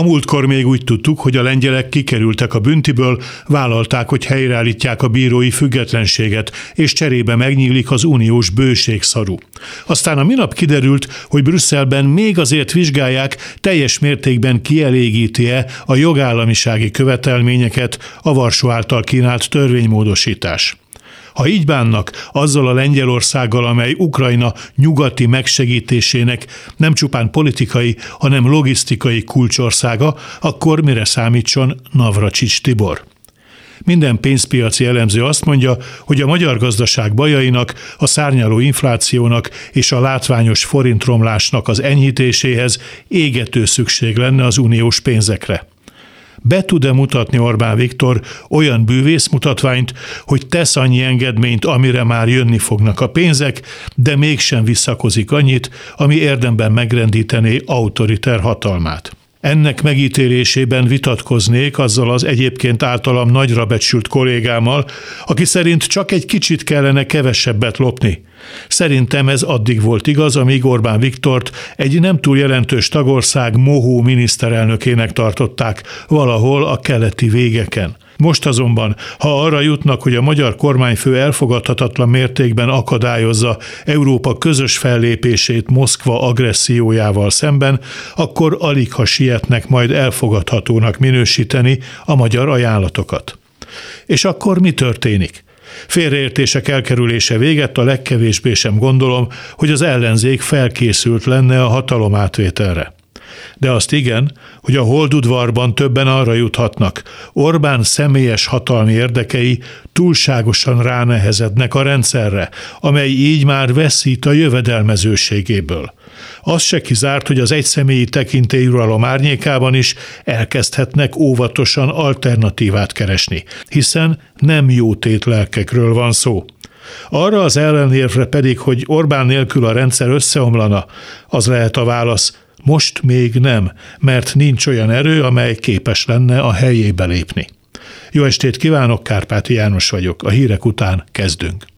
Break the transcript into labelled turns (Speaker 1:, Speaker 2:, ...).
Speaker 1: A múltkor még úgy tudtuk, hogy a lengyelek kikerültek a büntiből, vállalták, hogy helyreállítják a bírói függetlenséget, és cserébe megnyílik az uniós bőségszaru. Aztán a minap kiderült, hogy Brüsszelben még azért vizsgálják, teljes mértékben kielégíti-e a jogállamisági követelményeket a Varsó által kínált törvénymódosítás. Ha így bánnak azzal a Lengyelországgal, amely Ukrajna nyugati megsegítésének nem csupán politikai, hanem logisztikai kulcsországa, akkor mire számítson Navracsics Tibor? Minden pénzpiaci elemző azt mondja, hogy a magyar gazdaság bajainak, a szárnyaló inflációnak és a látványos forintromlásnak az enyhítéséhez égető szükség lenne az uniós pénzekre be tud-e mutatni Orbán Viktor olyan bűvész mutatványt, hogy tesz annyi engedményt, amire már jönni fognak a pénzek, de mégsem visszakozik annyit, ami érdemben megrendítené autoriter hatalmát. Ennek megítélésében vitatkoznék azzal az egyébként általam nagyra becsült kollégámmal, aki szerint csak egy kicsit kellene kevesebbet lopni. Szerintem ez addig volt igaz, amíg Orbán Viktort egy nem túl jelentős tagország mohó miniszterelnökének tartották valahol a keleti végeken. Most azonban, ha arra jutnak, hogy a magyar kormányfő elfogadhatatlan mértékben akadályozza Európa közös fellépését Moszkva agressziójával szemben, akkor alig ha sietnek majd elfogadhatónak minősíteni a magyar ajánlatokat. És akkor mi történik? Félreértések elkerülése véget a legkevésbé sem gondolom, hogy az ellenzék felkészült lenne a hatalom átvételre. De azt igen, hogy a holdudvarban többen arra juthatnak, Orbán személyes hatalmi érdekei túlságosan ránehezednek a rendszerre, amely így már veszít a jövedelmezőségéből. Az se kizárt, hogy az egyszemélyi tekintélyuralom árnyékában is elkezdhetnek óvatosan alternatívát keresni, hiszen nem jó tétlelkekről van szó. Arra az ellenérvre pedig, hogy Orbán nélkül a rendszer összeomlana, az lehet a válasz, most még nem, mert nincs olyan erő, amely képes lenne a helyébe lépni. Jó estét kívánok, Kárpáti János vagyok. A hírek után kezdünk.